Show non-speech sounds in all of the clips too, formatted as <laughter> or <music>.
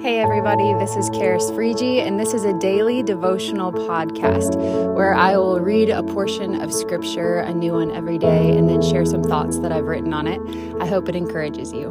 Hey, everybody, this is Karis Frigi, and this is a daily devotional podcast where I will read a portion of scripture, a new one every day, and then share some thoughts that I've written on it. I hope it encourages you.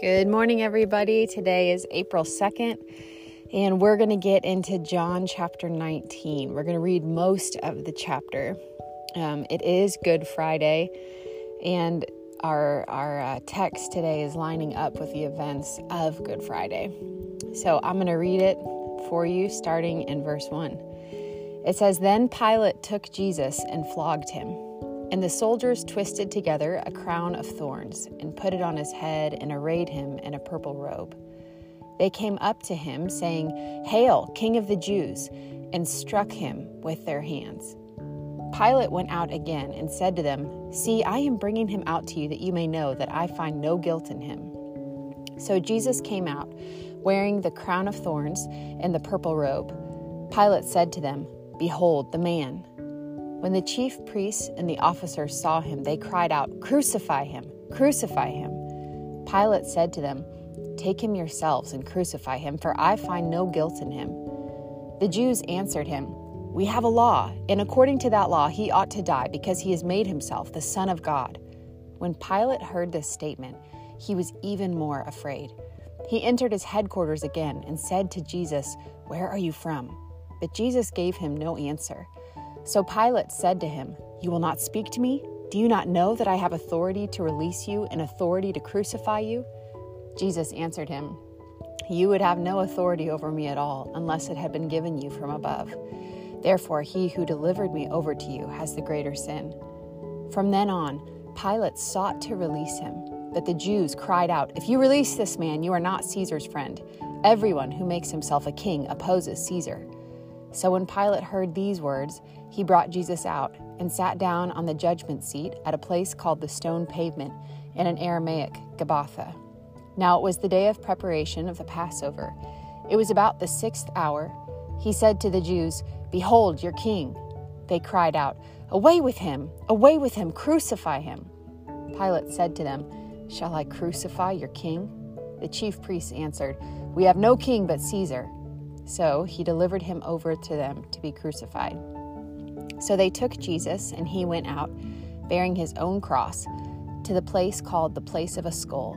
Good morning, everybody. Today is April 2nd. And we're going to get into John chapter 19. We're going to read most of the chapter. Um, it is Good Friday, and our, our uh, text today is lining up with the events of Good Friday. So I'm going to read it for you starting in verse 1. It says Then Pilate took Jesus and flogged him. And the soldiers twisted together a crown of thorns and put it on his head and arrayed him in a purple robe. They came up to him, saying, Hail, King of the Jews, and struck him with their hands. Pilate went out again and said to them, See, I am bringing him out to you that you may know that I find no guilt in him. So Jesus came out, wearing the crown of thorns and the purple robe. Pilate said to them, Behold the man. When the chief priests and the officers saw him, they cried out, Crucify him! Crucify him! Pilate said to them, Take him yourselves and crucify him, for I find no guilt in him. The Jews answered him, We have a law, and according to that law he ought to die, because he has made himself the Son of God. When Pilate heard this statement, he was even more afraid. He entered his headquarters again and said to Jesus, Where are you from? But Jesus gave him no answer. So Pilate said to him, You will not speak to me? Do you not know that I have authority to release you and authority to crucify you? Jesus answered him, You would have no authority over me at all unless it had been given you from above. Therefore, he who delivered me over to you has the greater sin. From then on, Pilate sought to release him, but the Jews cried out, If you release this man, you are not Caesar's friend. Everyone who makes himself a king opposes Caesar. So when Pilate heard these words, he brought Jesus out and sat down on the judgment seat at a place called the stone pavement in an Aramaic, Gabbatha. Now it was the day of preparation of the Passover. It was about the sixth hour. He said to the Jews, Behold your king. They cried out, Away with him! Away with him! Crucify him! Pilate said to them, Shall I crucify your king? The chief priests answered, We have no king but Caesar. So he delivered him over to them to be crucified. So they took Jesus, and he went out, bearing his own cross, to the place called the place of a skull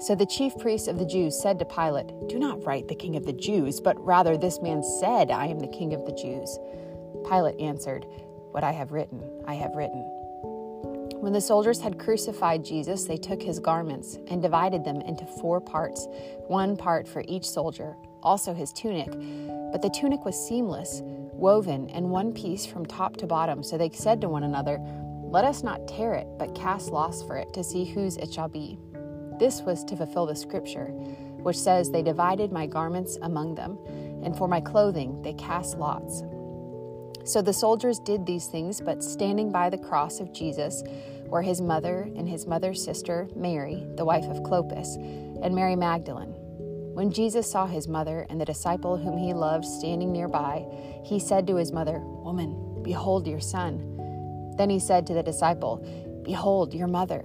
So the chief priests of the Jews said to Pilate, Do not write the king of the Jews, but rather this man said, I am the king of the Jews. Pilate answered, What I have written, I have written. When the soldiers had crucified Jesus, they took his garments and divided them into four parts, one part for each soldier, also his tunic. But the tunic was seamless, woven in one piece from top to bottom. So they said to one another, Let us not tear it, but cast lots for it to see whose it shall be. This was to fulfill the scripture, which says, They divided my garments among them, and for my clothing they cast lots. So the soldiers did these things, but standing by the cross of Jesus were his mother and his mother's sister, Mary, the wife of Clopas, and Mary Magdalene. When Jesus saw his mother and the disciple whom he loved standing nearby, he said to his mother, Woman, behold your son. Then he said to the disciple, Behold your mother.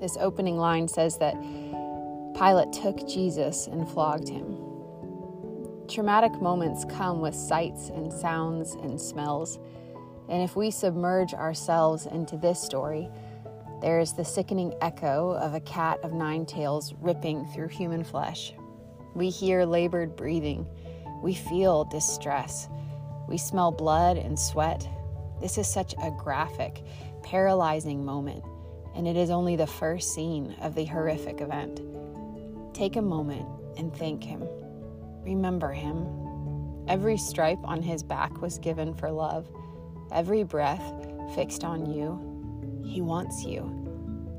This opening line says that Pilate took Jesus and flogged him. Traumatic moments come with sights and sounds and smells. And if we submerge ourselves into this story, There is the sickening echo of a cat of nine tails ripping through human flesh. We hear labored breathing. We feel distress. We smell blood and sweat. This is such a graphic, paralyzing moment, and it is only the first scene of the horrific event. Take a moment and thank Him. Remember Him. Every stripe on His back was given for love, every breath fixed on you. He wants you.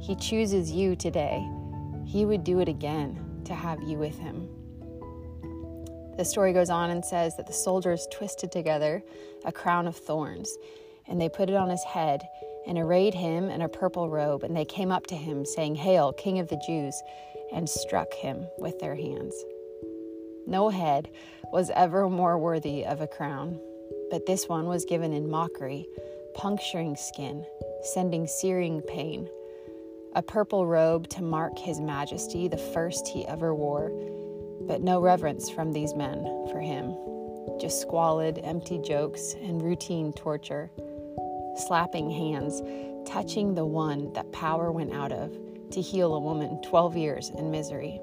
He chooses you today. He would do it again to have you with Him. The story goes on and says that the soldiers twisted together a crown of thorns, and they put it on his head and arrayed him in a purple robe, and they came up to him, saying, Hail, King of the Jews, and struck him with their hands. No head was ever more worthy of a crown, but this one was given in mockery, puncturing skin, sending searing pain. A purple robe to mark his majesty, the first he ever wore but no reverence from these men for him. Just squalid, empty jokes and routine torture. Slapping hands, touching the one that power went out of to heal a woman 12 years in misery.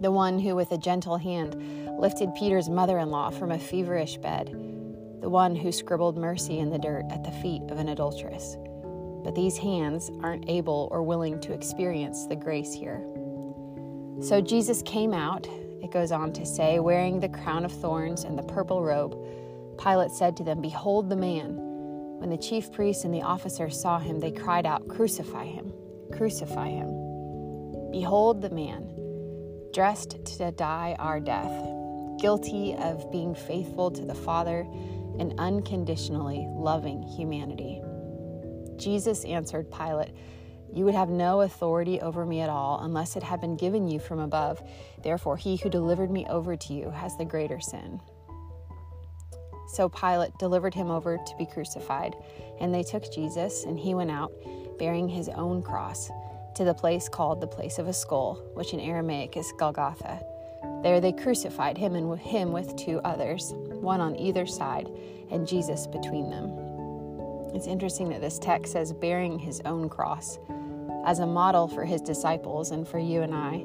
The one who, with a gentle hand, lifted Peter's mother in law from a feverish bed. The one who scribbled mercy in the dirt at the feet of an adulteress. But these hands aren't able or willing to experience the grace here. So Jesus came out, it goes on to say, wearing the crown of thorns and the purple robe. Pilate said to them, Behold the man. When the chief priests and the officers saw him, they cried out, Crucify him! Crucify him! Behold the man, dressed to die our death, guilty of being faithful to the Father and unconditionally loving humanity. Jesus answered Pilate, you would have no authority over me at all unless it had been given you from above. Therefore, he who delivered me over to you has the greater sin. So Pilate delivered him over to be crucified, and they took Jesus, and he went out, bearing his own cross, to the place called the place of a skull, which in Aramaic is Golgotha. There they crucified him and him with two others, one on either side, and Jesus between them. It's interesting that this text says bearing his own cross as a model for his disciples and for you and I.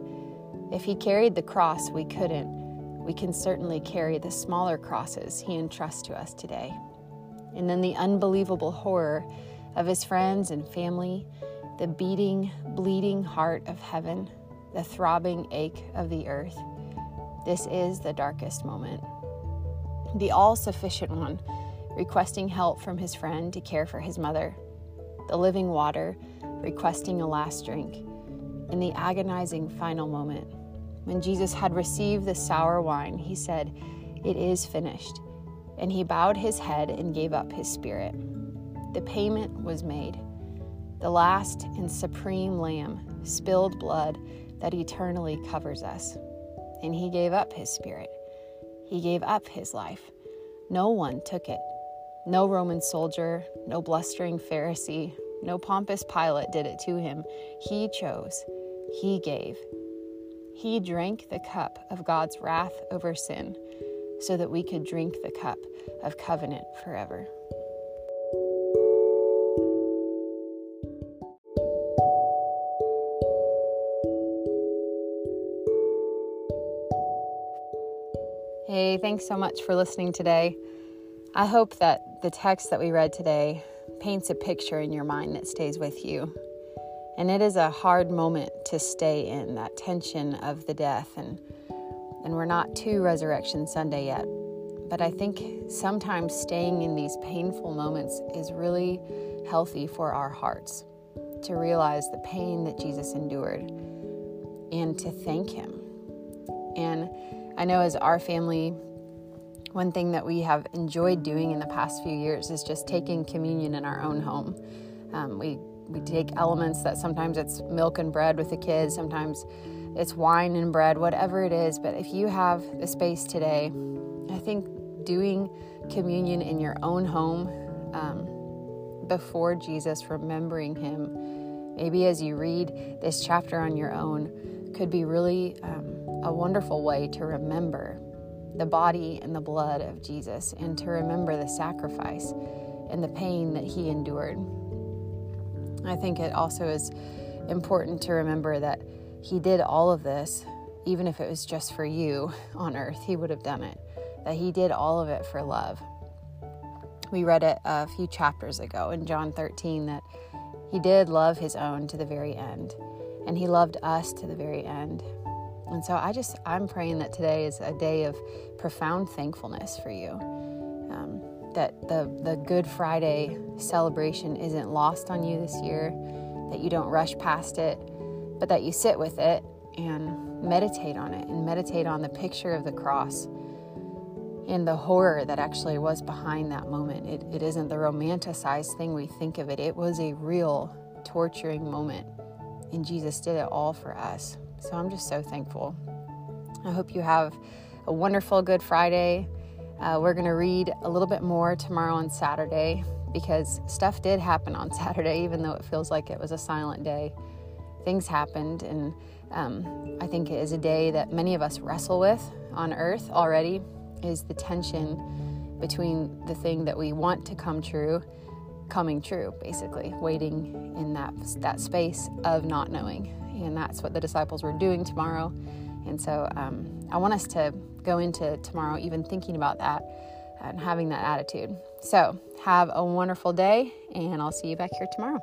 If he carried the cross, we couldn't. We can certainly carry the smaller crosses he entrusts to us today. And then the unbelievable horror of his friends and family, the beating, bleeding heart of heaven, the throbbing ache of the earth. This is the darkest moment. The all sufficient one requesting help from his friend to care for his mother. The living water requesting a last drink. In the agonizing final moment, when Jesus had received the sour wine, he said, It is finished. And he bowed his head and gave up his spirit. The payment was made. The last and supreme lamb spilled blood that eternally covers us. And he gave up his spirit. He gave up his life. No one took it. No Roman soldier, no blustering Pharisee, no pompous Pilate did it to him. He chose, he gave. He drank the cup of God's wrath over sin so that we could drink the cup of covenant forever. Hey, thanks so much for listening today. I hope that the text that we read today paints a picture in your mind that stays with you. And it is a hard moment to stay in that tension of the death and and we're not to resurrection Sunday yet. But I think sometimes staying in these painful moments is really healthy for our hearts to realize the pain that Jesus endured and to thank him. And I know as our family one thing that we have enjoyed doing in the past few years is just taking communion in our own home. Um, we we take elements that sometimes it's milk and bread with the kids, sometimes it's wine and bread, whatever it is. But if you have the space today, I think doing communion in your own home um, before Jesus, remembering Him, maybe as you read this chapter on your own, could be really um, a wonderful way to remember the body and the blood of Jesus and to remember the sacrifice and the pain that he endured. I think it also is important to remember that He did all of this, even if it was just for you <laughs> on earth, He would have done it. That He did all of it for love. We read it a few chapters ago in John 13 that He did love His own to the very end, and He loved us to the very end. And so I just, I'm praying that today is a day of profound thankfulness for you. That the, the Good Friday celebration isn't lost on you this year, that you don't rush past it, but that you sit with it and meditate on it and meditate on the picture of the cross and the horror that actually was behind that moment. It, it isn't the romanticized thing we think of it, it was a real torturing moment. And Jesus did it all for us. So I'm just so thankful. I hope you have a wonderful Good Friday. Uh, we're going to read a little bit more tomorrow on Saturday because stuff did happen on <laughs> Saturday, even though it feels like it was a silent day. Things happened, and um, I think it is a day that many of us wrestle with on earth already is the tension between the thing that we want to come true coming true basically waiting in that that space of not knowing and that's what the disciples were doing tomorrow. And so um, I want us to go into tomorrow even thinking about that and having that attitude. So have a wonderful day, and I'll see you back here tomorrow.